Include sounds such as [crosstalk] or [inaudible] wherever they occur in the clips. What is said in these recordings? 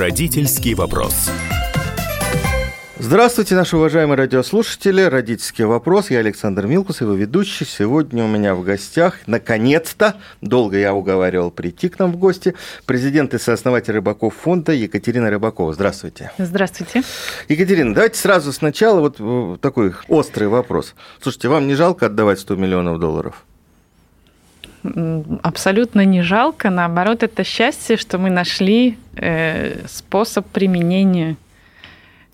Родительский вопрос. Здравствуйте, наши уважаемые радиослушатели. Родительский вопрос. Я Александр Милкус, его ведущий. Сегодня у меня в гостях, наконец-то, долго я уговаривал прийти к нам в гости, президент и сооснователь Рыбаков фонда Екатерина Рыбакова. Здравствуйте. Здравствуйте. Екатерина, давайте сразу сначала вот э, такой острый вопрос. Слушайте, вам не жалко отдавать 100 миллионов долларов? Абсолютно не жалко. Наоборот, это счастье, что мы нашли э, способ применения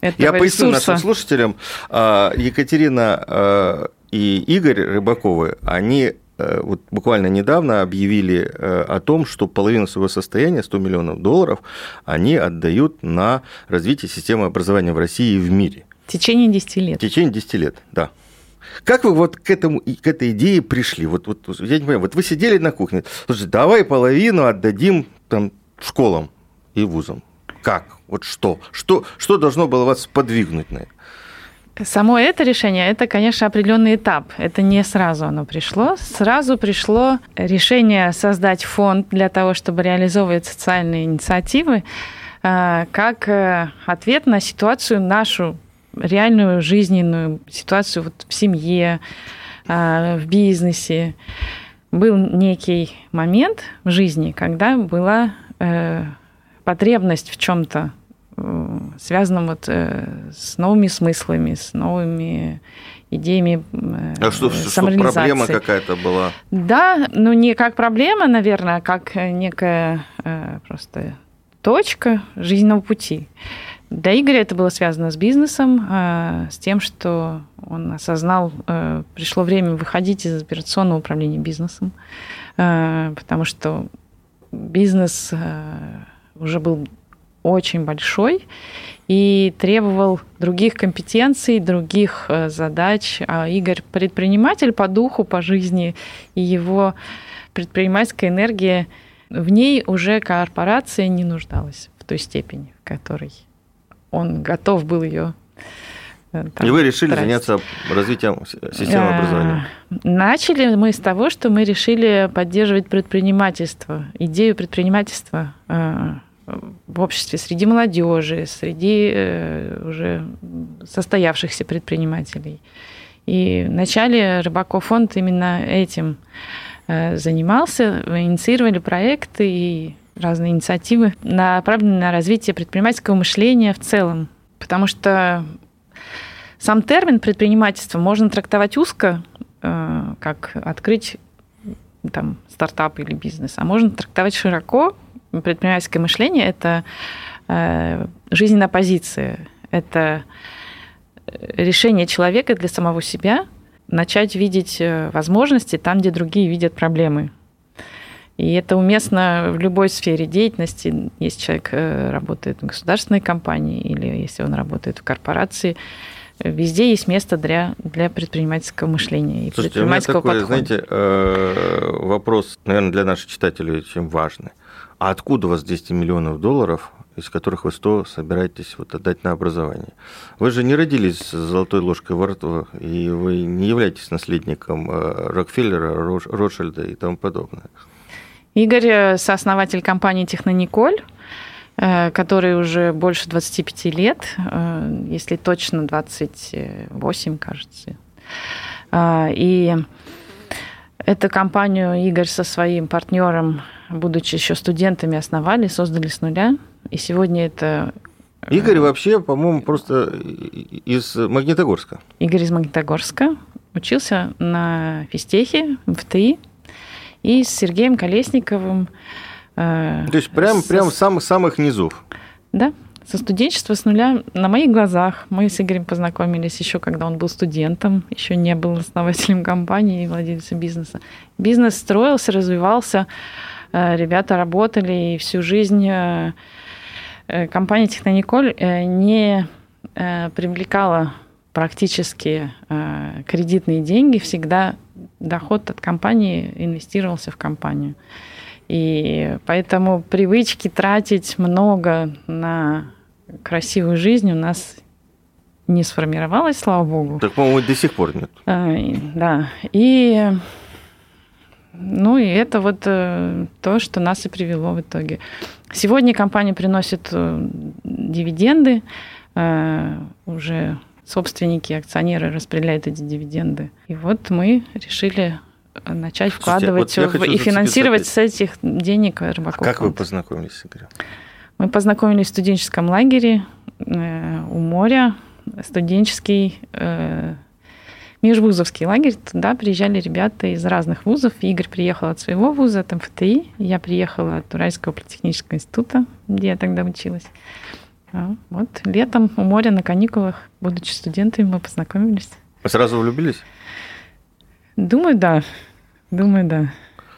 этого Я поясню ресурса. нашим слушателям. А, Екатерина а, и Игорь Рыбаковы, они э, вот буквально недавно объявили э, о том, что половину своего состояния, 100 миллионов долларов, они отдают на развитие системы образования в России и в мире. В течение 10 В лет. течение 10 лет, да. Как вы вот к, этому, к этой идее пришли? Вот, вот, я не понимаю, вот вы сидели на кухне, слушайте, давай половину отдадим там, школам и вузам. Как? Вот что? Что, что должно было вас подвигнуть на это? Само это решение, это, конечно, определенный этап. Это не сразу оно пришло. Сразу пришло решение создать фонд для того, чтобы реализовывать социальные инициативы, э, как э, ответ на ситуацию нашу реальную жизненную ситуацию вот в семье, э, в бизнесе. Был некий момент в жизни, когда была э, потребность в чем-то связанном вот э, с новыми смыслами, с новыми идеями А что, что проблема какая-то была? Да, ну не как проблема, наверное, а как некая э, просто точка жизненного пути. Для Игоря это было связано с бизнесом, э, с тем, что он осознал, э, пришло время выходить из операционного управления бизнесом, э, потому что бизнес уже был очень большой и требовал других компетенций, других задач. А Игорь предприниматель по духу, по жизни, и его предпринимательская энергия в ней уже корпорация не нуждалась в той степени, в которой он готов был ее. И вы решили тратить. заняться развитием системы образования? Начали мы с того, что мы решили поддерживать предпринимательство, идею предпринимательства в обществе, среди молодежи, среди уже состоявшихся предпринимателей. И вначале Рыбаков фонд именно этим занимался, инициировали проекты и разные инициативы, направленные на развитие предпринимательского мышления в целом. Потому что сам термин предпринимательство можно трактовать узко, как открыть там, стартап или бизнес, а можно трактовать широко. Предпринимательское мышление – это жизненная позиция, это решение человека для самого себя начать видеть возможности там, где другие видят проблемы. И это уместно в любой сфере деятельности. Если человек работает в государственной компании или если он работает в корпорации, везде есть место для, для предпринимательского мышления и Слушайте, предпринимательского у меня такой, подхода. знаете, вопрос, наверное, для наших читателей очень важный. А откуда у вас 200 миллионов долларов, из которых вы 100 собираетесь вот отдать на образование? Вы же не родились с золотой ложкой во рту, и вы не являетесь наследником Рокфеллера, Ротшильда и тому подобное. Игорь – сооснователь компании «Технониколь», который уже больше 25 лет, если точно 28, кажется. И эту компанию Игорь со своим партнером, будучи еще студентами, основали, создали с нуля. И сегодня это... Игорь вообще, по-моему, просто из Магнитогорска. Игорь из Магнитогорска. Учился на физтехе, в ТИ. И с Сергеем Колесниковым то есть прям, со... прям самых-самых низов. Да, со студенчества с нуля на моих глазах. Мы с Игорем познакомились еще, когда он был студентом, еще не был основателем компании и владельцем бизнеса. Бизнес строился, развивался, ребята работали, и всю жизнь компания Технониколь не привлекала практически кредитные деньги, всегда доход от компании инвестировался в компанию. И поэтому привычки тратить много на красивую жизнь у нас не сформировалось, слава богу. Так, по-моему, до сих пор нет. А, да. И Ну и это вот э, то, что нас и привело в итоге. Сегодня компания приносит э, дивиденды, э, уже собственники, акционеры распределяют эти дивиденды. И вот мы решили начать вкладывать Слушайте, вот в, и финансировать с этих денег рыбаков. А как вы познакомились с Игорем? Мы познакомились в студенческом лагере у моря, студенческий межвузовский лагерь. Туда приезжали ребята из разных вузов. Игорь приехал от своего вуза, от МФТИ. Я приехала от Уральского политехнического института, где я тогда училась. А вот летом у моря на каникулах, будучи студентами, мы познакомились. Вы сразу влюбились? Думаю, да. Думаю, да.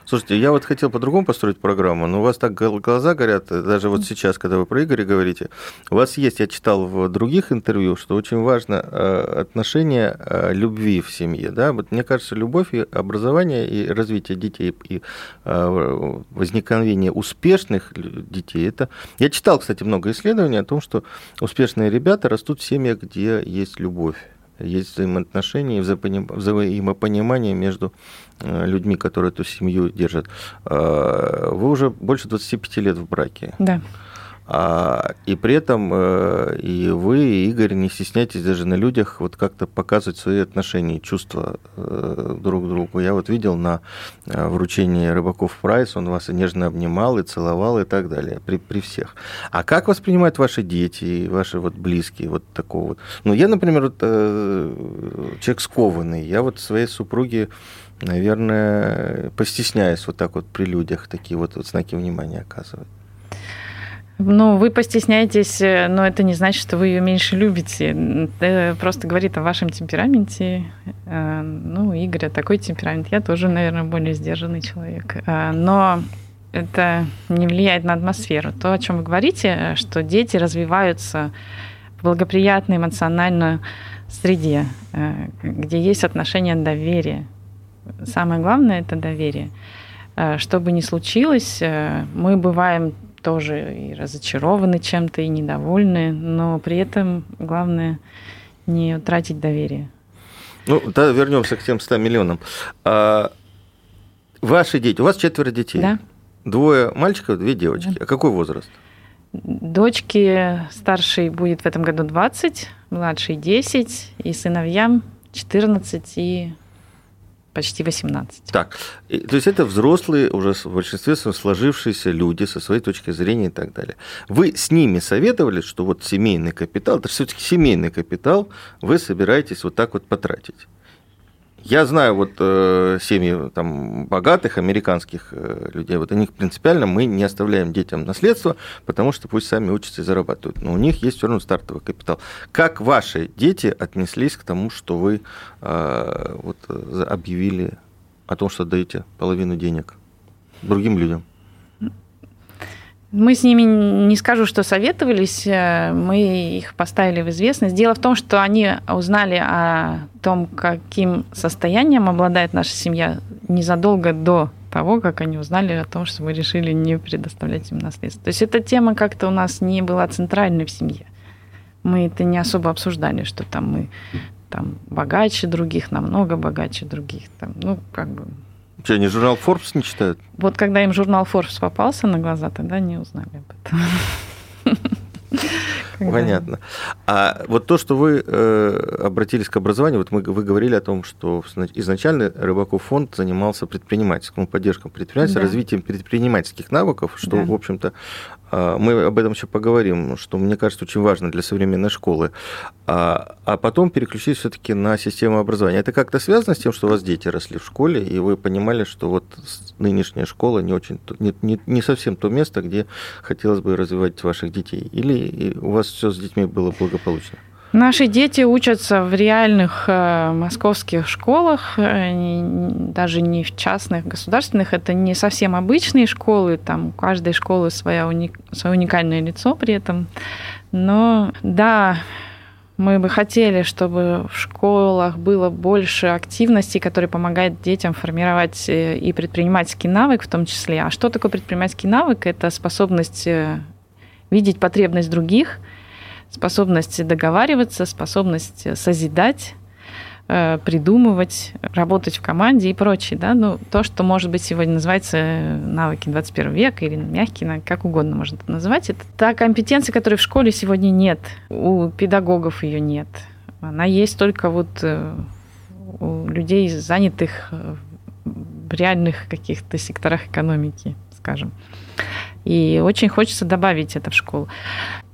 Слушайте, я вот хотел по-другому построить программу, но у вас так глаза горят, даже вот сейчас, когда вы про Игоря говорите, у вас есть, я читал в других интервью, что очень важно э, отношение э, любви в семье, да, вот мне кажется, любовь и образование и развитие детей и э, возникновение успешных детей, это... Я читал, кстати, много исследований о том, что успешные ребята растут в семьях, где есть любовь есть взаимоотношения, взаимопонимание между э, людьми, которые эту семью держат. Э, вы уже больше 25 лет в браке. Да. А, и при этом э, и вы, и Игорь, не стесняйтесь даже на людях вот как-то показывать свои отношения, чувства э, друг к другу. Я вот видел на э, вручении Рыбаков Прайс, он вас и нежно обнимал, и целовал, и так далее, при, при всех. А как воспринимают ваши дети, и ваши вот близкие, вот такого вот? Ну, я, например, вот, человек скованный, я вот своей супруге наверное, постесняюсь вот так вот при людях такие вот, вот знаки внимания оказывать. Ну, вы постесняетесь, э, но это не значит, что вы ее меньше любите. Это просто говорит о вашем темпераменте. Э, ну, Игоря такой темперамент. Я тоже, наверное, более сдержанный человек. Э, но это не влияет на атмосферу. То, о чем вы говорите, что дети развиваются в благоприятной эмоционально среде, где есть отношения доверия. Самое главное – это доверие. Что бы ни случилось, мы бываем тоже и разочарованы чем-то, и недовольны, но при этом главное не утратить доверие. Ну, да, вернемся к тем 100 миллионам. А, ваши дети, у вас четверо детей. Да. Двое мальчиков, две девочки. Да. А какой возраст? Дочке старшей будет в этом году 20, младшей 10, и сыновьям 14 и почти 18. Так, то есть это взрослые, уже в большинстве сложившиеся люди со своей точки зрения и так далее. Вы с ними советовали, что вот семейный капитал, это все-таки семейный капитал, вы собираетесь вот так вот потратить? Я знаю вот э, семьи там, богатых американских э, людей, вот у них принципиально мы не оставляем детям наследство, потому что пусть сами учатся и зарабатывают. Но у них есть все равно стартовый капитал. Как ваши дети отнеслись к тому, что вы э, вот, объявили о том, что отдаете половину денег другим людям? Мы с ними, не скажу, что советовались, э, мы их поставили в известность. Дело в том, что они узнали о том, каким состоянием обладает наша семья незадолго до того, как они узнали о том, что мы решили не предоставлять им наследство. То есть эта тема как-то у нас не была центральной в семье. Мы это не особо обсуждали, что там мы там богаче других, намного богаче других. Там, ну, как бы что, они журнал Forbes не читают? Вот когда им журнал Forbes попался на глаза, тогда не узнали об этом. [laughs] Понятно. А вот то, что вы э, обратились к образованию, вот мы, вы говорили о том, что изначально Рыбаков фонд занимался предпринимательством, поддержкой предпринимательства, да. развитием предпринимательских навыков, что, да. в общем-то, мы об этом еще поговорим, что, мне кажется, очень важно для современной школы. А, а потом переключились все-таки на систему образования. Это как-то связано с тем, что у вас дети росли в школе, и вы понимали, что вот нынешняя школа не очень, не, не, не совсем то место, где хотелось бы развивать ваших детей? Или у вас все с детьми было благополучно? Наши дети учатся в реальных э, московских школах, э, даже не в частных, государственных. Это не совсем обычные школы, там у каждой школы своя уник, свое уникальное лицо при этом. Но да, мы бы хотели, чтобы в школах было больше активностей, которые помогают детям формировать э, и предпринимательский навык в том числе. А что такое предпринимательский навык? Это способность видеть потребность других – способность договариваться, способность созидать, э, придумывать, работать в команде и прочее. Да? Ну, то, что, может быть, сегодня называется навыки 21 века или мягкие, как угодно можно это называть, это та компетенция, которой в школе сегодня нет. У педагогов ее нет. Она есть только вот э, у людей, занятых в реальных каких-то секторах экономики, скажем. И очень хочется добавить это в школу.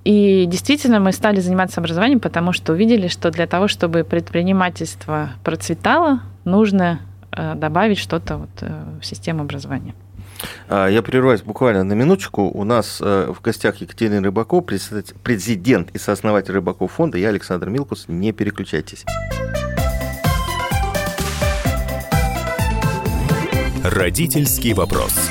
И действительно мы стали заниматься образованием, потому что увидели, что для того, чтобы предпринимательство процветало, нужно э, добавить что-то вот э, в систему образования. А, я прерываюсь буквально на минуточку. У нас э, в гостях Екатерина Рыбаков, президент и сооснователь Рыбаков фонда. Я Александр Милкус. Не переключайтесь. Родительский вопрос.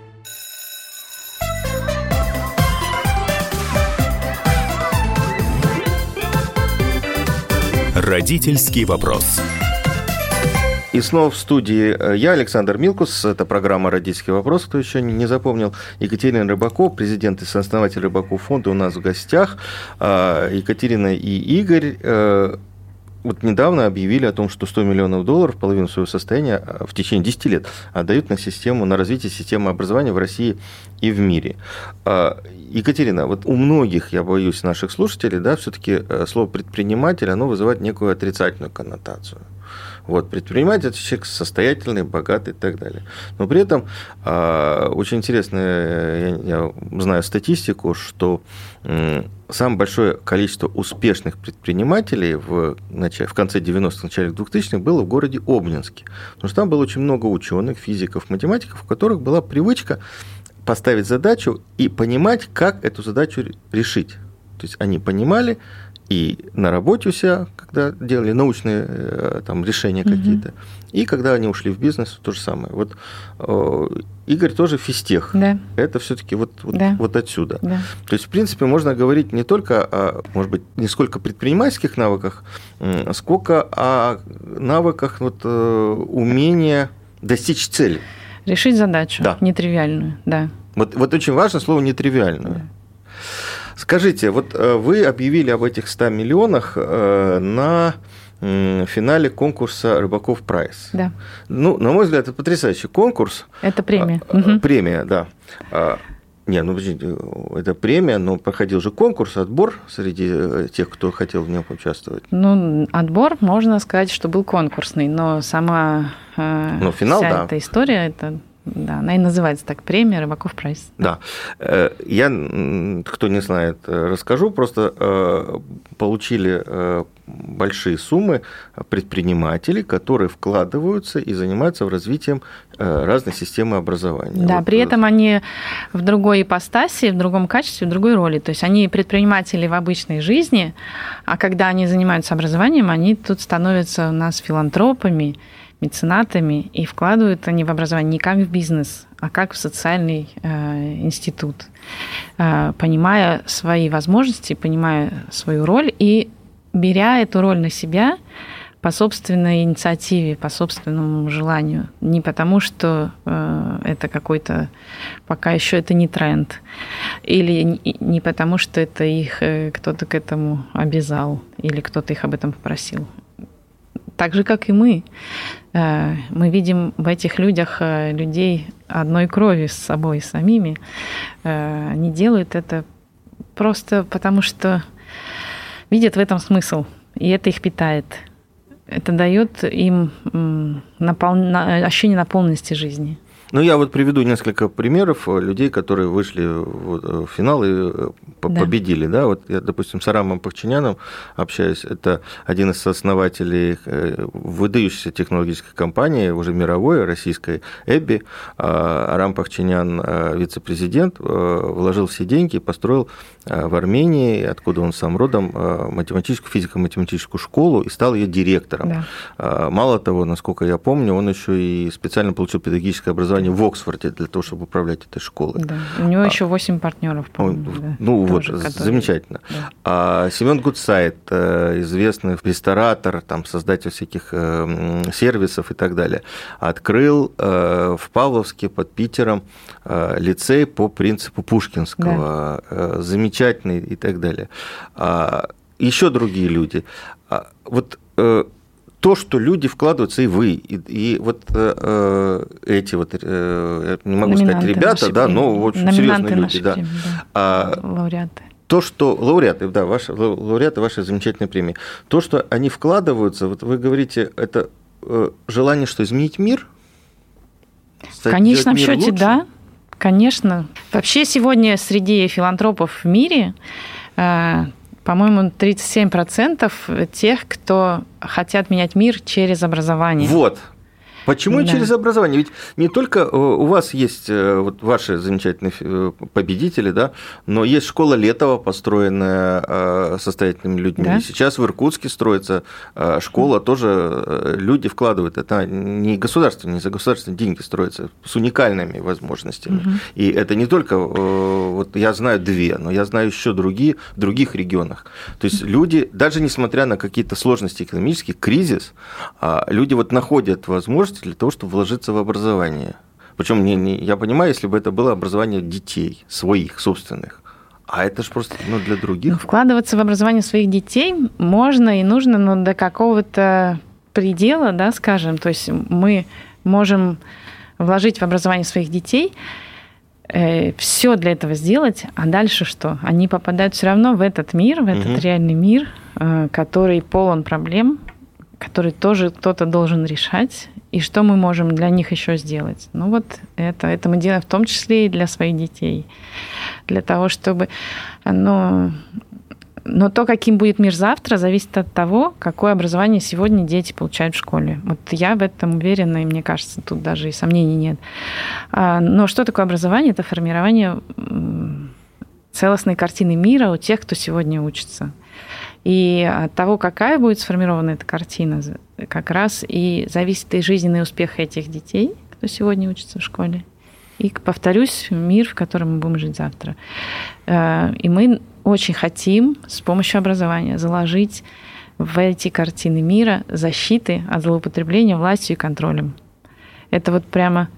Родительский вопрос. И снова в студии э, я, Александр Милкус. Это программа «Родительский вопрос», кто еще не запомнил. Екатерина Рыбаков, президент и сооснователь Рыбаков фонда у нас в гостях. А, Екатерина и Игорь э, вот недавно объявили о том, что 100 миллионов долларов, половину своего состояния а, в течение 10 лет отдают на систему, на развитие системы образования в России и в мире. А, Екатерина, вот у многих, я боюсь, наших слушателей, да, все-таки э, слово предприниматель, оно вызывает некую отрицательную коннотацию. Вот, предприниматель – это человек состоятельный, богатый и так далее. Но при этом э, очень интересно, я, я знаю статистику, что самое большое количество успешных предпринимателей в, начале, в конце 90-х, начале 2000-х было в городе Обнинске. Потому что там было очень много ученых, физиков, математиков, у которых была привычка поставить задачу и понимать, как эту задачу решить. То есть они понимали, и на работе у себя, когда делали научные э, там, решения mm-hmm. какие-то, и когда они ушли в бизнес, то же самое. Вот э, Игорь тоже физтех. Да. Это все-таки вот, вот, да. вот отсюда. Да. То есть, в принципе, можно говорить не только о, может быть, не сколько предпринимательских навыках, сколько о навыках вот, э, умения достичь цели. Решить задачу да. нетривиальную, да. Вот, вот очень важно слово нетривиальную. Да. Скажите, вот э, вы объявили об этих 100 миллионах э, на финале конкурса «Рыбаков Prize». Да. Ну, на мой взгляд, это потрясающий конкурс. Это премия. Угу. Премия, да. А, не, ну это премия, но проходил же конкурс, отбор среди тех, кто хотел в нем участвовать. Ну, отбор, можно сказать, что был конкурсный, но сама ну, финал, вся да. эта история, это да, она и называется так, премия Рыбаков Прайс. Да. Э, я, кто не знает, э, расскажу. Просто э, получили большие суммы предпринимателей, которые вкладываются и занимаются в развитием разной системы образования. Да, вот. при этом они в другой ипостаси, в другом качестве, в другой роли. То есть они предприниматели в обычной жизни, а когда они занимаются образованием, они тут становятся у нас филантропами, меценатами, и вкладывают они в образование не как в бизнес, а как в социальный э, институт, э, понимая свои возможности, понимая свою роль и беря эту роль на себя по собственной инициативе, по собственному желанию, не потому что э, это какой-то пока еще это не тренд, или не, потому что это их э, кто-то к этому обязал или кто-то их об этом попросил так же, как и мы. Э, мы видим в этих людях э, людей одной крови с собой самими. Э, они делают это просто потому, что видят в этом смысл, и это их питает. Это дает им напол... ощущение наполненности жизни. Ну, я вот приведу несколько примеров людей, которые вышли в финал и э, да. победили. Да? Вот я, допустим, с Арамом Пахчиняном общаюсь. Это один из основателей э, выдающейся технологической компании, уже мировой, российской, Эбби. А Арам Пахчинян, э, вице-президент, вложил все деньги и построил в Армении, откуда он сам родом, математическую, физико-математическую школу и стал ее директором. Да. Мало того, насколько я помню, он еще и специально получил педагогическое образование образование в Оксфорде для того, чтобы управлять этой школой. Да. У него А. еще 8 партнеров, Ой, по-моему. да, ну тоже, вот, которые- замечательно. Да. А Семен Гудсайт, э, известный ресторатор, там, создатель всяких э, сервисов и так далее, открыл э, в Павловске под Питером лицей по принципу Пушкинского, э, замечательный и так далее. А Еще другие люди. А Вот то, что люди вкладываются, и вы, и, и вот э, э, эти вот, э, не могу сказать Номинанты ребята, нашей да, премии. но очень Номинанты серьезные люди, да. премии, да. А, Лауреаты. то, что лауреаты, да, ваши лау- лауреаты вашей замечательной премии, то, что они вкладываются, вот вы говорите, это э, желание, что изменить мир? В конечном мир счете, лучше? да. Конечно. Вообще сегодня среди филантропов в мире, э, по-моему, 37% тех, кто хотят менять мир через образование. Вот. Почему Да. через образование? Ведь не только э, у вас есть э, вот ваши замечательные э, победители, да, но есть школа Летова, построенная состоятельными людьми. Да. И сейчас в Иркутске строится школа, тоже люди вкладывают. Это не государство, не за государственные деньги строится, с уникальными возможностями. И это не только, вот я знаю две, но я знаю еще другие в других регионах. То есть люди, даже несмотря на какие-то сложности экономические, кризис, а, люди вот находят возможности для того, чтобы вложиться в образование. Причем не, не, я понимаю, если бы это было образование детей, своих, собственных. А это же просто ну, для Ну, других. Вкладываться в образование своих детей можно и нужно, но до какого-то предела, да, скажем. То есть мы можем вложить в образование своих детей, все для этого сделать, а дальше что? Они попадают все равно в этот мир, в этот Мгм. реальный мир, э, который полон проблем, который тоже кто-то должен решать. И что мы можем для них еще сделать? Ну вот это, это мы делаем в том числе и для своих детей. Для того, чтобы... Но, но то, каким будет мир завтра, зависит от того, какое образование сегодня дети получают в школе. Вот я в этом уверена, и мне кажется, тут даже и сомнений нет. А, Но что такое образование? Это формирование целостной картины мира у тех, кто сегодня учится. И от того, какая будет сформирована эта картина, как раз и зависит и жизненный успех этих детей, кто сегодня учится в школе. И, повторюсь, мир, в котором мы будем жить завтра. Э, И мы очень хотим с помощью образования заложить в эти картины мира защиты от злоупотребления властью и контролем. Это вот прямо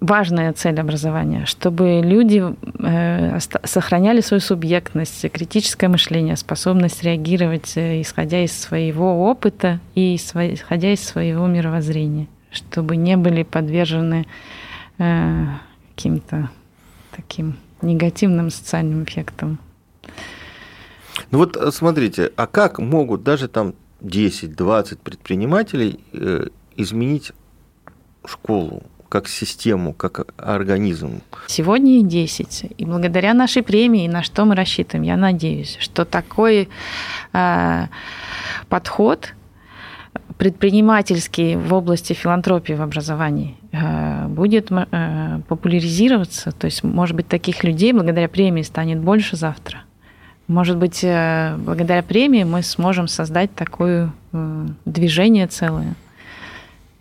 важная цель образования, чтобы люди э, сохраняли свою субъектность, критическое мышление, способность реагировать, э, исходя из своего опыта и исходя из своего мировоззрения, чтобы не были подвержены э, каким-то таким негативным социальным эффектам. Ну вот смотрите, а как могут даже там 10-20 предпринимателей изменить школу как систему, как организм? Сегодня их 10. И благодаря нашей премии, на что мы рассчитываем, я надеюсь, что такой э, подход предпринимательский в области филантропии в образовании э, будет э, популяризироваться. То есть, может быть, таких людей благодаря премии станет больше завтра. Может быть, э, благодаря премии мы сможем создать такое э, движение целое.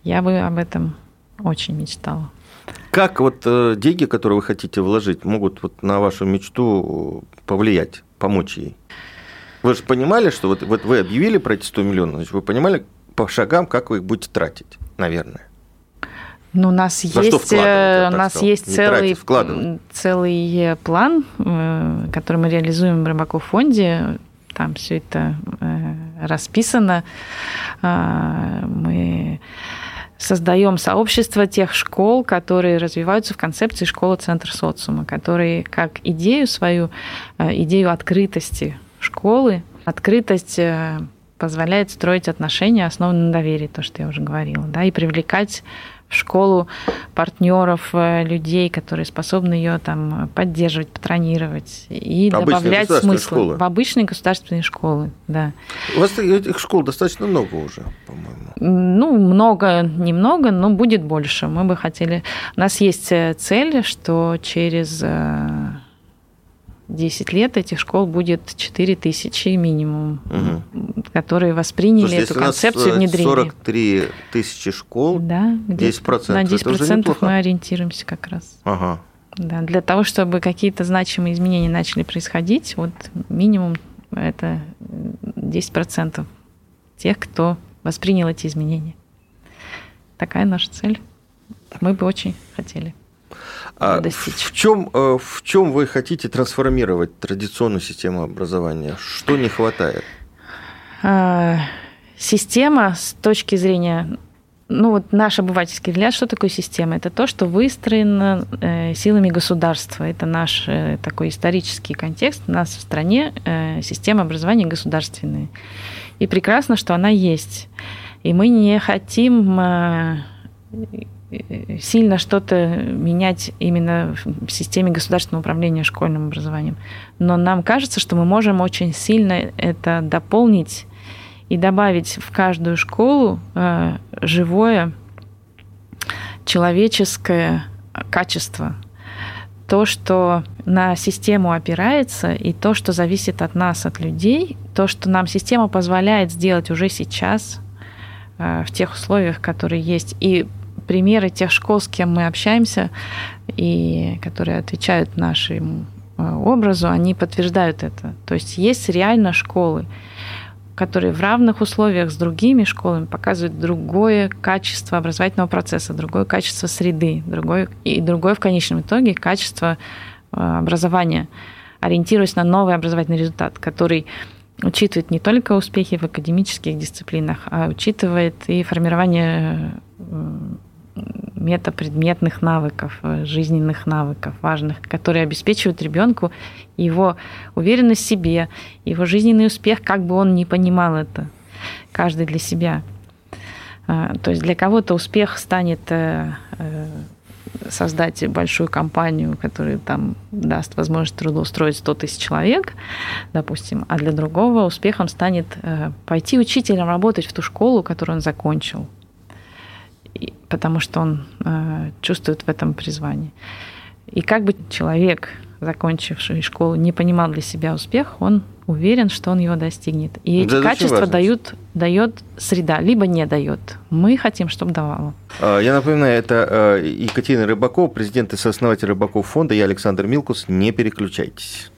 Я бы об этом очень мечтала. Как вот э, деньги, которые вы хотите вложить, могут вот на вашу мечту повлиять, помочь ей? Вы же понимали, что вот, вот вы объявили про эти 100 миллионов, значит, вы понимали по шагам, как вы их будете тратить, наверное. Ну, у нас что есть, э, у нас сказал? есть Не целый, тратить, целый э, план, э, который мы реализуем в Рыбаков фонде. Там все это э, расписано. А, Мы создаем сообщество тех школ, которые развиваются в концепции школы-центр социума, которые как идею свою, э, идею открытости школы, открытость э, позволяет строить отношения, основанные на доверии, то, что я уже говорила, да, и привлекать школу партнеров, э, людей, которые способны ее там поддерживать, патронировать и Обычные добавлять смысл школы. в обычные государственные школы, да. У вас этих школ достаточно много уже, по-моему. Ну, много, немного, но будет больше. Мы бы хотели... У нас есть э, цель, что через э, 10 лет этих школ будет 4 тысячи минимум. Мгм. которые восприняли Слушайте, эту концепцию э, внедрения. 43 тысячи школ, Да, где 10%, на это 10% уже неплохо. мы ориентируемся как раз. ага. Да, для того, чтобы какие-то значимые изменения начали происходить, вот минимум это 10% тех, кто воспринял эти изменения. Такая наша цель. Мы бы очень хотели. А достичь. в чем, э, в чем вы хотите трансформировать традиционную систему образования? Что не хватает? А, Система с точки зрения, ну вот наш обывательский взгляд, что такое система? Это то, что выстроено э, силами государства. Это наш э, такой исторический контекст. У нас в стране э, система образования государственная. И прекрасно, что она есть. И мы не хотим сильно что-то менять именно в системе государственного управления школьным образованием. Но нам кажется, что мы можем очень сильно это дополнить и добавить в каждую школу э, живое человеческое качество. То, что на систему опирается, и то, что зависит от нас, от людей, то, что нам система позволяет сделать уже сейчас, э, в тех условиях, которые есть. И примеры тех школ, с кем мы общаемся, и которые отвечают нашему э, образу, они подтверждают это. То есть есть реально школы, которые в равных условиях с другими школами показывают другое качество образовательного процесса, другое качество среды, другое, и другое в конечном итоге качество э, образования, ориентируясь на новый образовательный результат, который учитывает не только успехи в академических дисциплинах, а учитывает и формирование э, метапредметных навыков, э, жизненных навыков важных, которые обеспечивают ребенку его уверенность в себе, его жизненный успех, как бы он ни понимал это, каждый для себя. А, То есть для кого-то успех станет э, э, создать большую компанию, которая там даст возможность трудоустроить 100 тысяч человек, допустим, а для другого успехом станет пойти учителем работать в ту школу, которую он закончил, потому что он э, чувствует в этом призвание. И как бы человек, закончивший школу, не понимал для себя успех, он уверен, что он его достигнет. И эти Да, качества дают, дает среда, либо не дает. Мы хотим, чтобы давала. А, Я напоминаю, это э, Екатерина Рыбакова, президент и сооснователь Рыбаков фонда. Я Александр Милкус. Не переключайтесь.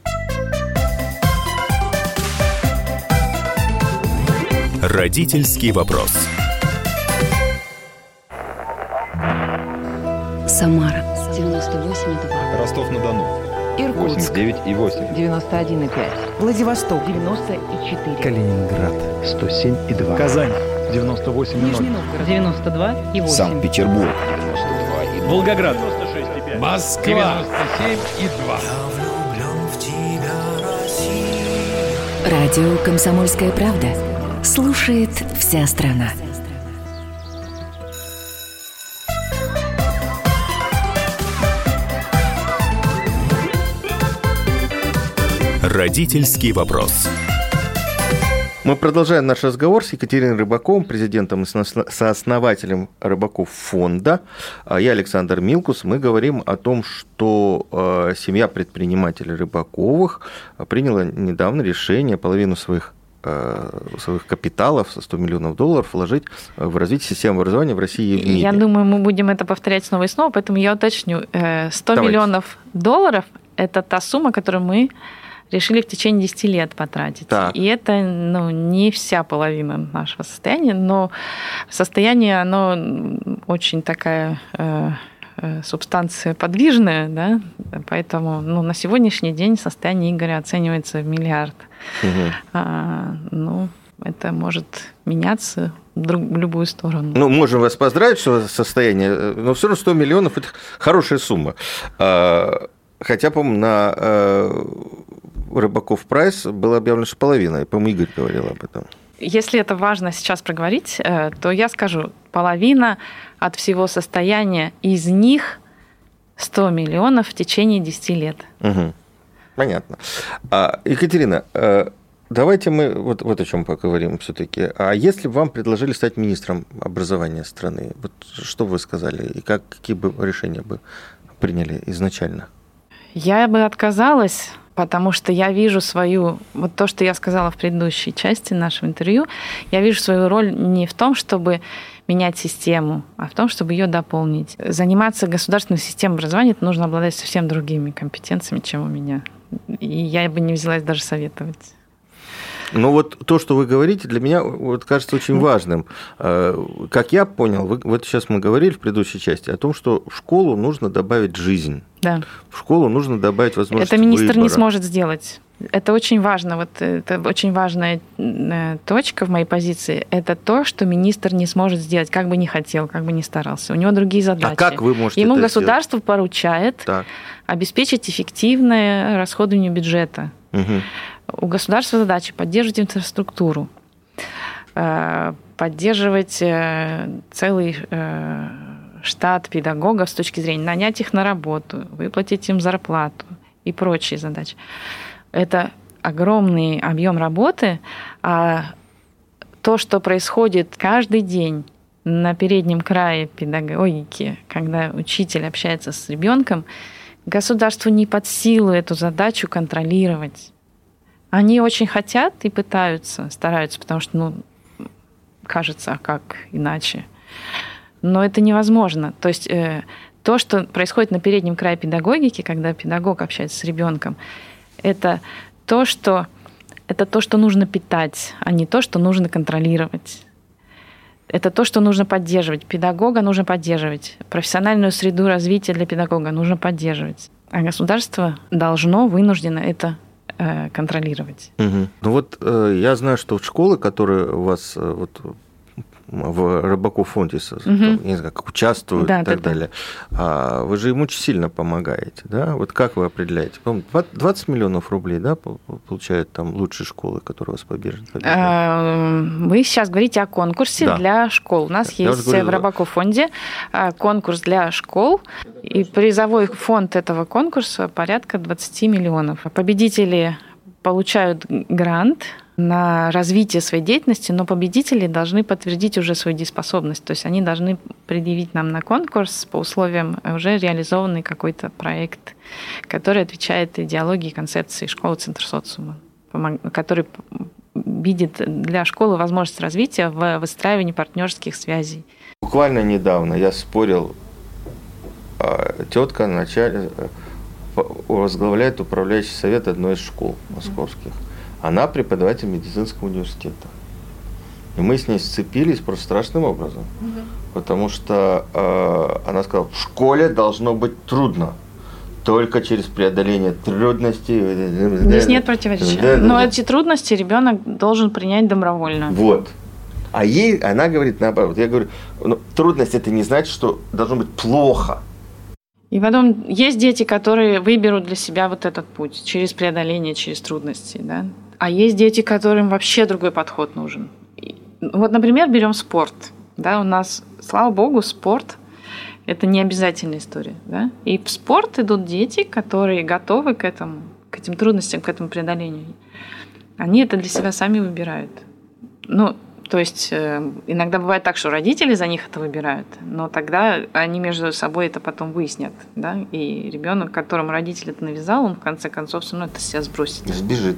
Родительский вопрос. Самара 98,2. Ростов-на-Дону. Иркутск 89 и 8. 91,5. Владивосток 94. Калининград 107 и 2. Казань 98 Нижний Новгород 92 и 8. Санкт-Петербург. Волгоград. Москва 97 и 2. Радио «Комсомольская правда». Слушает вся страна. Родительский вопрос. Мы продолжаем наш разговор с Екатериной Рыбаковым, президентом и сооснователем Рыбаков фонда. А Я Александр Милкус. Мы говорим о том, что э, семья предпринимателей Рыбаковых приняла недавно решение половину своих э, своих капиталов, со 100 миллионов долларов, вложить в развитие системы образования в России и в мире. Я думаю, мы будем это повторять снова и снова, поэтому я уточню. Э, 100 Давайте. миллионов долларов – это та сумма, которую мы решили в течение 10 лет потратить. Так. И это ну, не вся половина нашего состояния, но состояние, оно очень такая э, э, субстанция подвижная, да, поэтому ну, на сегодняшний день состояние Игоря оценивается в миллиард. Мгм. А, ну, это может меняться в любую сторону. Ну, можем вас поздравить, что состояние, э, но все равно 100 миллионов – это хорошая сумма. А, Хотя, по-моему, на э, Рыбаков прайс было объявлено, что половина. И, по-моему, Игорь говорил об этом. Если это важно сейчас проговорить, э, то я скажу, половина от всего состояния, из них 100 миллионов в течение 10 лет. Мгм. Понятно. А, Екатерина, э, давайте мы вот, вот о чем поговорим все-таки. А если бы вам предложили стать министром образования страны, вот что бы вы сказали и как, какие бы решения бы приняли изначально? Я бы отказалась, потому что я вижу свою, вот то, что я сказала в предыдущей части нашего интервью, я вижу свою роль не в том, чтобы менять систему, а в том, чтобы ее дополнить. Заниматься государственной системой образования это нужно обладать совсем другими компетенциями, чем у меня. И я бы не взялась даже советовать. Ну вот то, что вы говорите, для меня вот кажется очень важным. Э, как я понял, вы, вот сейчас мы говорили в предыдущей части о том, что в школу нужно добавить жизнь. Да. В школу нужно добавить возможность Это министр выбора. не сможет сделать. Это очень важно. Вот это очень важная э, точка в моей позиции. Это то, что министр не сможет сделать, как бы не хотел, как бы не старался. У него другие задачи. А как вы можете Ему это государство сделать? поручает Так. обеспечить эффективное расходование бюджета. Мгм. У государства задача поддерживать инфраструктуру, э, поддерживать э, целый э, штат педагогов с точки зрения нанять их на работу, выплатить им зарплату и прочие задачи. Это огромный объем работы, а то, что происходит каждый день на переднем крае педагогики, когда учитель общается с ребенком, государству не под силу эту задачу контролировать. Они очень хотят и пытаются, стараются, потому что, ну, кажется, а как иначе. Но это невозможно. То есть э, то, что происходит на переднем крае педагогики, когда педагог общается с ребенком, это то, что это то, что нужно питать, а не то, что нужно контролировать. Это то, что нужно поддерживать. Педагога нужно поддерживать. Профессиональную среду развития для педагога нужно поддерживать. А государство должно, вынуждено это контролировать. Мгм. Ну вот э, я знаю, что школы, которые у вас э, вот в Рыбаков фонде, я не знаю, как участвуют Да, и так да, да. далее, а вы же им очень сильно помогаете, да? Вот как вы определяете? По-моему, 20 миллионов рублей, да, по- получают там лучшие школы, которые у вас побеждают? А, Вы сейчас говорите о конкурсе Да. для школ. У нас уже есть говорил. в Рыбаков фонде а, конкурс для школ, и призовой фонд этого конкурса порядка 20 миллионов. Победители получают грант на развитие своей деятельности, но победители должны подтвердить уже свою дееспособность. То есть они должны предъявить нам на конкурс по условиям уже реализованный какой-то проект, который отвечает идеологии концепции школы Центр социума, который видит для школы возможность развития в выстраивании партнерских связей. Буквально недавно я спорил, тетка начале возглавляет управляющий совет одной из школ московских. Она преподаватель медицинского университета. И мы с ней сцепились просто страшным образом. Потому что э, она сказала, в школе должно быть трудно. Только через преодоление трудностей. Здесь нет противоречия. Но эти трудности ребенок должен принять добровольно. Вот. А ей, она говорит наоборот. Я говорю, ну, трудность это не значит, что должно быть плохо. И потом есть дети, которые выберут для себя вот этот путь через преодоление, через трудности, да. А есть дети, которым вообще другой подход нужен. И, Вот, например, берем спорт. Да, у нас, слава богу, спорт – это не обязательная история. Да? И в спорт идут дети, которые готовы к этому, к этим трудностям, к этому преодолению. Они это для себя сами выбирают. Ну, то есть э, иногда бывает так, что родители за них это выбирают, но тогда они между собой это потом выяснят, да, и ребенок, которому родитель это навязал, он в конце концов все равно это себя сбросит. Сбежит.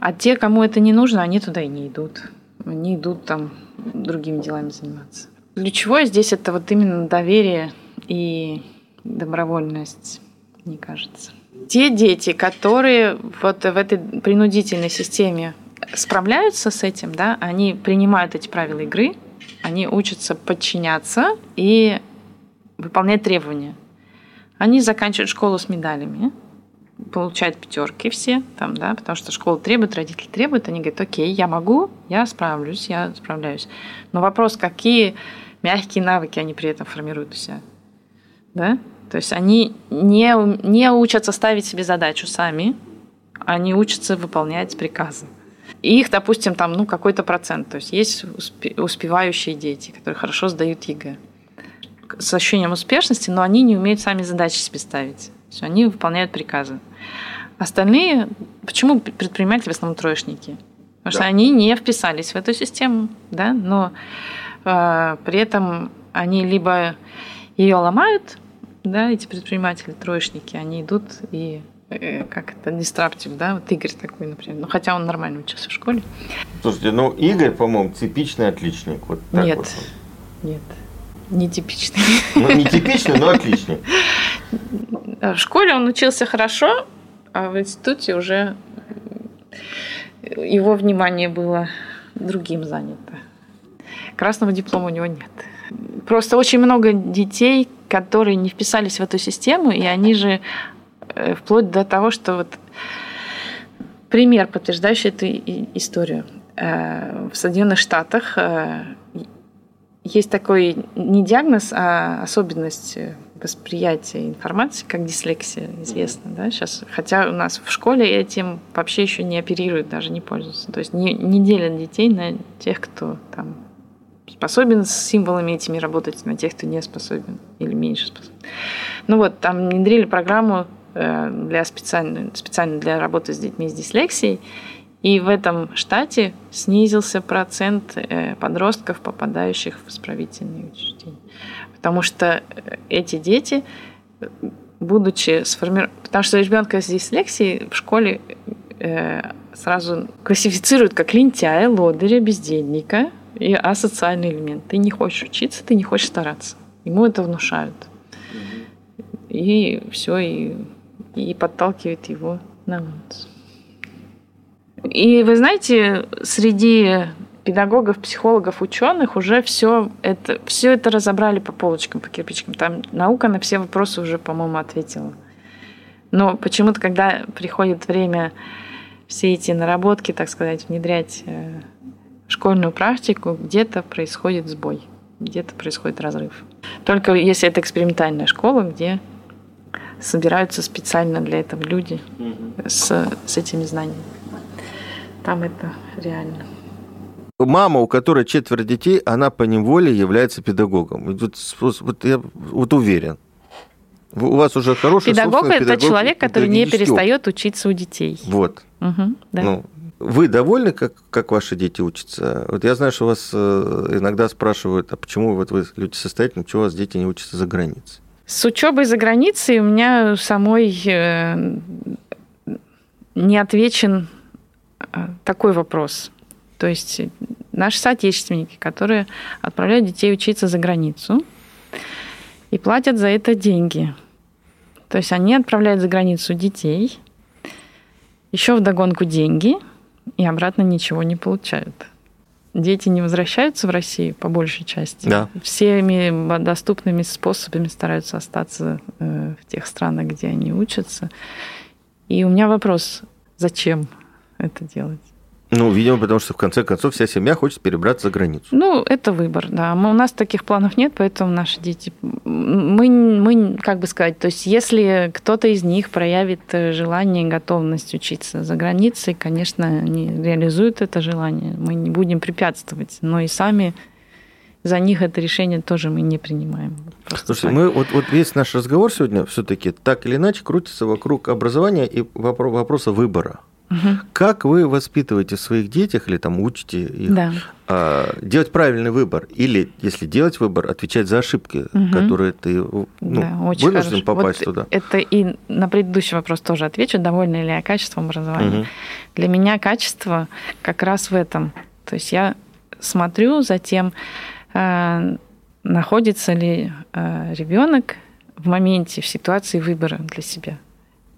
А те, кому это не нужно, они туда и не идут. Они идут там другими делами заниматься. Ключевое здесь это вот именно доверие и добровольность, мне кажется. Те дети, которые вот в этой принудительной системе справляются с этим, да, они принимают эти правила игры, они учатся подчиняться и выполнять требования. Они заканчивают школу с медалями, получают пятерки все, там, да, потому что школа требует, родители требуют, они говорят, окей, я могу, я справлюсь, я справляюсь. Но вопрос, какие мягкие навыки они при этом формируют у себя, да? То есть они не, не учатся ставить себе задачу сами, они учатся выполнять приказы. И их, допустим, там, ну, какой-то процент. То есть есть успе- успевающие дети, которые хорошо сдают ЕГЭ с ощущением успешности, но они не умеют сами задачи себе ставить. То есть они выполняют приказы. Остальные, почему предприниматели в основном троечники? Потому что Да. они не вписались в эту систему, да, но э, при этом они либо ее ломают, да, эти предприниматели, троечники, они идут и э, как это, дистраптив, да, вот Игорь такой, например, ну, хотя он нормально учился в школе. Слушайте, ну, Игорь, по-моему, типичный отличник. Вот так нет, вот. нет, не типичный. Ну, не типичный, но отличник. [laughs] В школе он учился хорошо, а в институте уже его внимание было другим занято. Красного диплома у него нет. Просто очень много детей, которые не вписались в эту систему, и они же э, вплоть до того, что вот пример, подтверждающий эту историю. Э, в Соединенных Штатах э, есть такой не диагноз, а особенность восприятия информации, как дислексия, известно, да, сейчас. Хотя у нас в школе этим вообще еще не оперируют, даже не пользуются. То есть не, не делят детей на тех, кто там способен с символами этими работать, на тех, кто не способен или меньше способен. Ну вот, там внедрили программу э, для специально, специально для работы с детьми с дислексией, и в этом штате снизился процент э, подростков, попадающих в исправительные учреждения. Потому что э, эти дети, будучи сформированными... Потому что ребенка с дислексией в школе сразу классифицируют как лентяя, лодыря, бездельника, и асоциальный элемент. Ты не хочешь учиться, ты не хочешь стараться. Ему это внушают. И все, и, и подталкивает его на улицу. И вы знаете, среди педагогов, психологов, ученых уже все это, все это разобрали по полочкам, по кирпичкам. Там наука на все вопросы уже, по-моему, ответила. Но почему-то, когда приходит время все эти наработки, так сказать, внедрять э, школьную практику, где-то происходит сбой, где-то происходит разрыв. Только если это экспериментальная школа, где собираются специально для этого люди с, с этими знаниями. Там это реально. Мама, у которой четверо детей, она по неволе является педагогом. Вот, вот я вот уверен. У вас уже хороший Педагог – это педагог, человек, который не перестает учиться у детей. Вот. Угу, да. Ну, вы довольны, как, как ваши дети учатся? Вот я знаю, что вас э, иногда спрашивают, а почему вот вы люди состоятельные, почему у вас дети не учатся за границей? С учебой за границей у меня самой э, не отвечен э, такой вопрос. То есть наши соотечественники, которые отправляют детей учиться за границу и платят за это деньги. То есть они отправляют за границу детей, еще вдогонку деньги – и обратно ничего не получают. Дети не возвращаются в Россию по большей части. Да. Всеми доступными способами стараются остаться э, в тех странах, где они учатся. И у меня вопрос, зачем это делать? Ну, видимо, потому что в конце концов вся семья хочет перебраться за границу. Ну, это выбор, да. Мы, у нас таких планов нет, поэтому наши дети... Мы, мы, как бы сказать, то есть если кто-то из них проявит желание и готовность учиться за границей, конечно, они реализуют это желание. Мы не будем препятствовать, но и сами за них это решение тоже мы не принимаем. Слушайте, мы вот, вот весь наш разговор сегодня все-таки так или иначе крутится вокруг образования и вопроса выбора. Угу. Как вы воспитываете в своих детях или там учите их да. а, делать правильный выбор? Или, если делать выбор, отвечать за ошибки, угу. которые ты ну, да, вынужден хорошо. попасть вот туда? Это и на предыдущий вопрос тоже отвечу, довольна ли я качеством образования. Угу. Для меня качество как раз в этом. То есть я смотрю за тем, а, находится ли а, ребенок в моменте, в ситуации выбора для себя.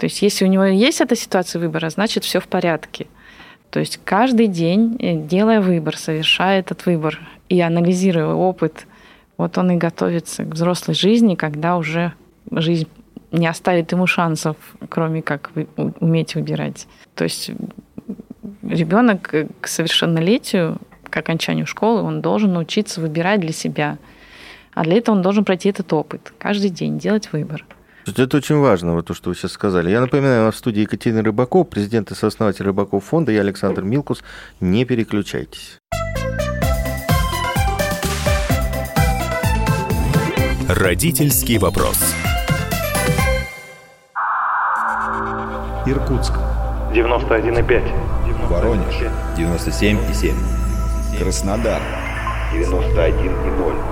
То есть если у него есть эта ситуация выбора, значит все в порядке. То есть каждый день, э, делая выбор, совершая этот выбор и анализируя опыт, вот он и готовится к взрослой жизни, когда уже жизнь не оставит ему шансов, кроме как уметь выбирать. То есть ребенок к совершеннолетию, к окончанию школы, он должен научиться выбирать для себя. А для этого он должен пройти этот опыт, каждый день делать выбор. Это очень важно, вот то, что вы сейчас сказали. Я напоминаю, в студии Екатерина Рыбаков, президент и сооснователь Рыбаков фонда, я Александр Милкус. Не переключайтесь. Родительский вопрос. Иркутск. 91,5. Воронеж. 97,7. Краснодар. 91,0.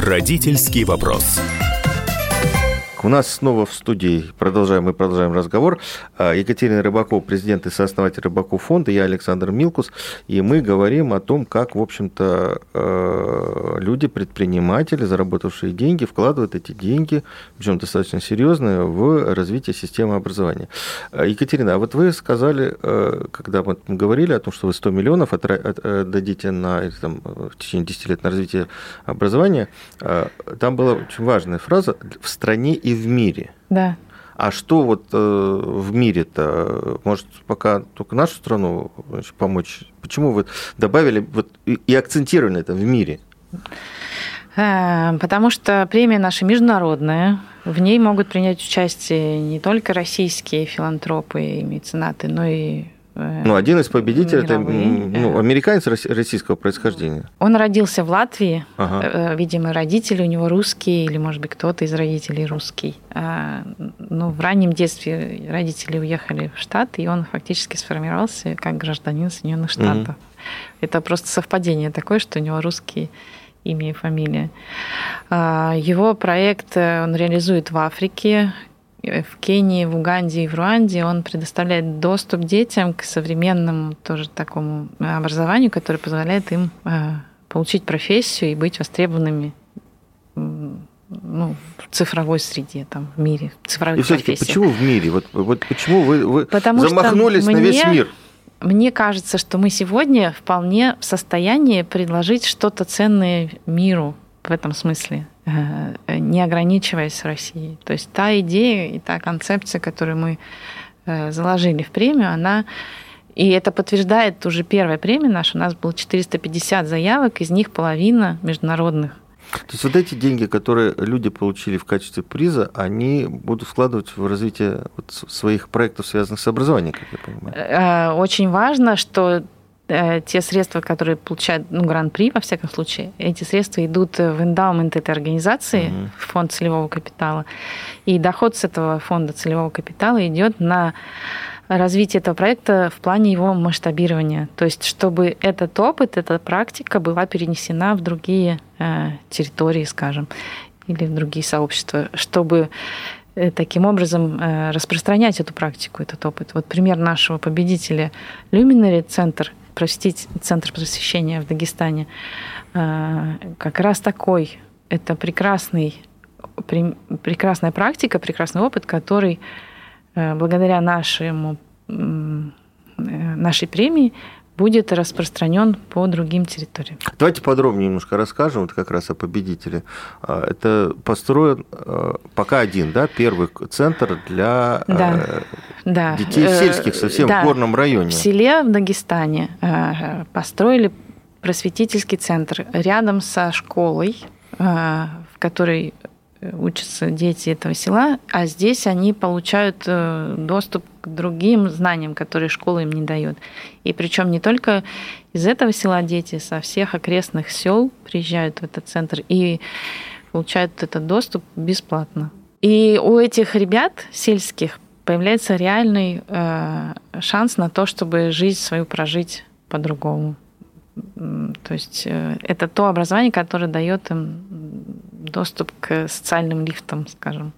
Родительский вопрос. У нас снова в студии продолжаем, мы продолжаем разговор. А, Екатерина Рыбакова, президент и сооснователь Рыбаков фонда, я Александр Милкус, и мы говорим о том, как, в общем-то, э, люди, предприниматели, заработавшие деньги, вкладывают эти деньги, причем достаточно серьезные, в развитие системы образования. А, Екатерина, а вот вы сказали, э, когда мы говорили о том, что вы 100 миллионов э, дадите на, там, в течение 10 лет на развитие образования, там была очень важная фраза «в стране и в мире. Да. А что вот э, в мире-то? Может, пока только нашу страну значит, помочь? Почему вы добавили вот, и, и акцентировали на этом в мире? Э, потому что премия наша международная. В ней могут принять участие не только российские филантропы и меценаты, но и ну, один из победителей это ну, американец российского происхождения. Он родился в Латвии. Ага. Э, видимо, родители у него русские, или, может быть, кто-то из родителей русский. А, ну, в раннем детстве родители уехали в Штат, и он фактически сформировался как гражданин Соединенных Штатов. Угу. Это просто совпадение такое, что у него русские имя и фамилия. А, его проект э, он реализует в Африке, в Кении, в Уганде и в Руанде он предоставляет доступ детям к современному тоже такому образованию, которое позволяет им э, получить профессию и быть востребованными ну, в цифровой среде, там, в мире, в цифровых И все-таки почему в мире? Вот, вот почему вы, вы Потому замахнулись мне, на весь мир? Мне кажется, что мы сегодня вполне в состоянии предложить что-то ценное миру в этом смысле. Э, не ограничиваясь Россией. То есть та идея и та концепция, которую мы э, заложили в премию, она и это подтверждает уже первая премия наша. У нас было 450 заявок, из них половина международных. То есть вот эти деньги, которые люди получили в качестве приза, они будут вкладывать в развитие вот своих проектов, связанных с образованием, как я понимаю. Э, очень важно, что Э, те средства, которые получают ну, гран-при, во всяком случае, эти средства идут в эндаумент этой организации, uh-huh. в фонд целевого капитала. И доход с этого фонда целевого капитала идет на развитие этого проекта в плане его масштабирования. То есть, чтобы этот опыт, эта практика была перенесена в другие э, территории, скажем, или в другие сообщества, чтобы э, таким образом э, распространять эту практику, этот опыт. Вот пример нашего победителя Luminary центр простить, Центр просвещения в Дагестане, э, как раз такой. Это прекрасный, прекрасная практика, прекрасный опыт, который э, благодаря нашему, э, нашей премии будет распространен по другим территориям. Давайте подробнее немножко расскажем вот как раз о победителе. А, это построен а, пока один, да, первый центр для да, э, да. детей э, сельских совсем да. в горном районе. В селе в Дагестане построили просветительский центр рядом со школой, в которой учатся дети этого села, а здесь они получают э, доступ к другим знаниям, которые школа им не дает. И причем не только из этого села дети, со всех окрестных сел приезжают в этот центр и получают этот доступ бесплатно. И у этих ребят сельских появляется реальный э, шанс на то, чтобы жизнь свою прожить по-другому. То есть э, это то образование, которое дает им доступ к социальным лифтам, скажем.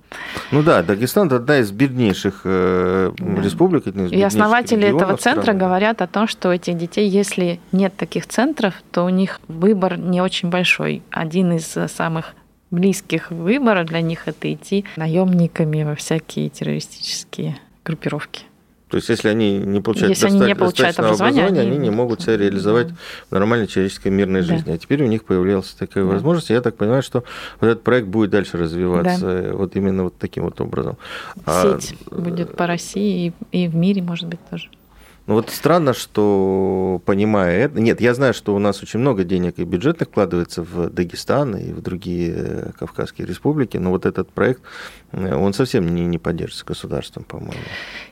Ну да, Дагестан это одна из беднейших э, да. республик. Из и основатели этого центра страны. говорят о том, что этих детей, если нет таких центров, то у них выбор не очень большой. Один из самых близких выборов для них это идти наемниками во всякие террористические группировки. То есть, если они не получают, если достаточно, они не получают образование, образование, они, не могут себя реализовать да. в нормальной человеческой мирной жизни. Да. А теперь у них появилась такая да. возможность. Я так понимаю, что вот этот проект будет дальше развиваться да. вот именно вот таким вот образом. А Сеть а, будет по России и, и в мире, может быть, тоже. Ну вот странно, что понимая это... Нет, я знаю, что у нас очень много денег и бюджетных вкладывается в Дагестан и в другие э, Кавказские республики, но вот этот проект, э, он совсем не, не поддерживается государством, по-моему.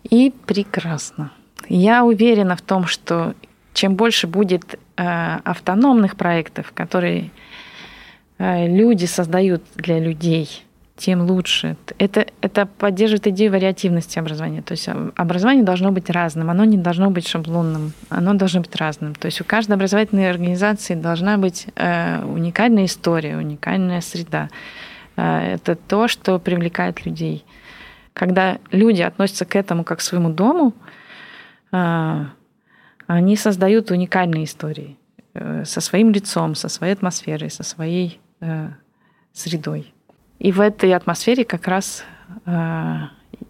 И прекрасно. Я уверена в том, что чем больше будет э, автономных проектов, которые люди создают для людей, тем лучше. Это, это поддерживает идею вариативности образования. То есть э, образование должно быть разным, оно не должно быть шаблонным, оно должно быть разным. То есть у каждой образовательной организации должна быть э, уникальная история, уникальная среда. Э, это то, что привлекает людей. Когда люди относятся к этому как к своему дому, э, они создают уникальные истории э, со своим лицом, со своей атмосферой, со своей э, средой. И в этой атмосфере как раз э,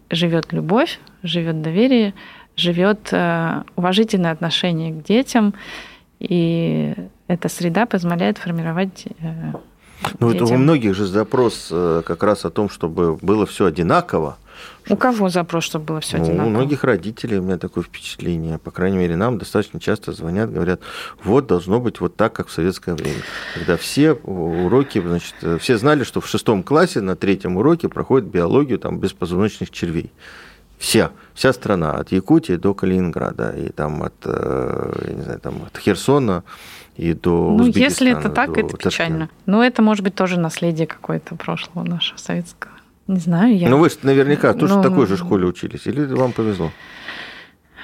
живет любовь, живет доверие, живет э, уважительное отношение к детям, и эта среда позволяет формировать э, ну, это у многих же запрос э, как раз о том, чтобы было все одинаково. У кого запрос, чтобы было все ну, одинаково? У многих родителей у меня такое впечатление. По крайней мере, нам достаточно часто звонят, говорят, вот должно быть вот так, как в советское время. Когда все уроки, значит, все знали, что в шестом классе на третьем уроке проходит биологию там, беспозвоночных червей. Вся, вся страна, от Якутии до Калининграда, и там от, э, я не знаю, там, от Херсона и до Ну, если это так, это Ташкента. печально. Но это может быть тоже наследие какое-то прошлого нашего советского. Не знаю, я... Ну, вы наверняка тоже ну, в такой же школе учились, или вам повезло?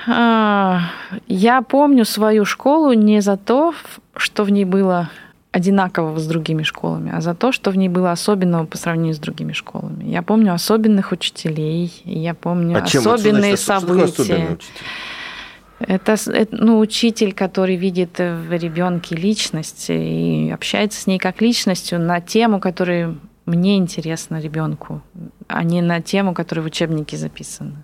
А, я помню свою школу не за то, что в ней было одинакового с другими школами, а за то, что в ней было особенного по сравнению с другими школами. Я помню особенных учителей, я помню а чем, особенные значит, события. Это, это ну, учитель, который видит в ребенке личность и общается с ней как личностью на тему, которую мне интересно ребенку, а не на тему, которая в учебнике записана.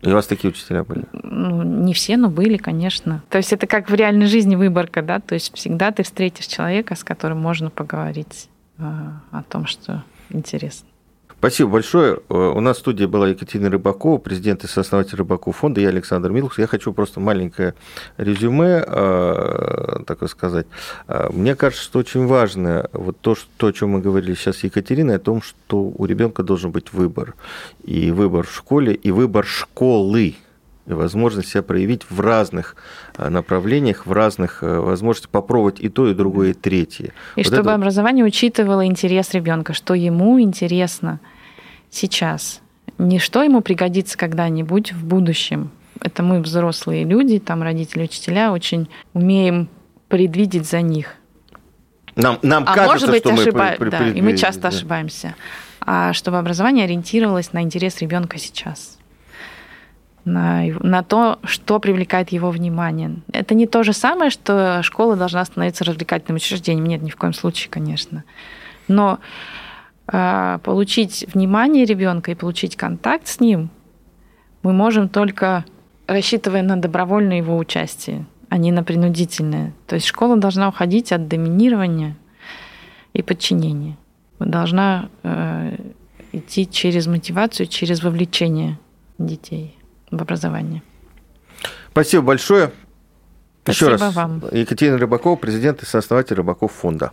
И у вас такие учителя были? Ну, не все, но были, конечно. То есть это как в реальной жизни выборка, да? То есть всегда ты встретишь человека, с которым можно поговорить э, о том, что интересно. Спасибо большое. Э, у нас в студии была Екатерина Рыбакова, президент и сооснователь Рыбаков фонда, я Александр Милкус. Я хочу просто маленькое резюме, э, так сказать. Э, мне кажется, что очень важно вот то, что, то, о чем мы говорили сейчас с Екатериной, о том, что у ребенка должен быть выбор. И выбор в школе, и выбор школы и возможность себя проявить в разных направлениях, в разных возможностях попробовать и то, и другое, и третье. И вот чтобы это... образование учитывало интерес ребенка, что ему интересно – сейчас. Не что ему пригодится когда-нибудь в будущем. Это мы, взрослые люди, там родители, учителя, очень умеем предвидеть за них. Нам, нам а кажется, может быть, что ошиба... мы... Да, и мы часто да. ошибаемся. А чтобы образование ориентировалось на интерес ребенка сейчас на, на то, что привлекает его внимание. Это не то же самое, что школа должна становиться развлекательным учреждением. Нет, ни в коем случае, конечно. Но получить внимание ребенка и получить контакт с ним, мы можем только рассчитывая на добровольное его участие, а не на принудительное. То есть школа должна уходить от доминирования и подчинения. Должна э, идти через мотивацию, через вовлечение детей в образование. Спасибо большое. Спасибо Еще раз. вам. Екатерина Рыбакова, президент и сооснователь Рыбаков фонда.